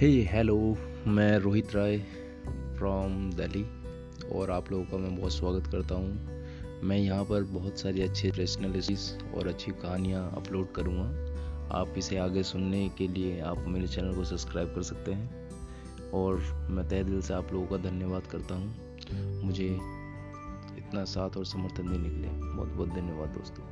हे hello मैं रोहित राय from Delhi और आप लोगों का मैं बहुत स्वागत करता हूँ। मैं यहाँ पर बहुत सारी अच्छी रेशनलिटीज़ और अच्छी कहानियाँ अपलोड करूँगा। आप इसे आगे सुनने के लिए आप मेरे चैनल को सब्सक्राइब कर सकते हैं। और मैं तय दिल से आप लोगों का धन्यवाद करता हूँ। मुझे इतना साथ और समर्थन देने के लिए बहुत बहुत धन्यवाद दोस्तों।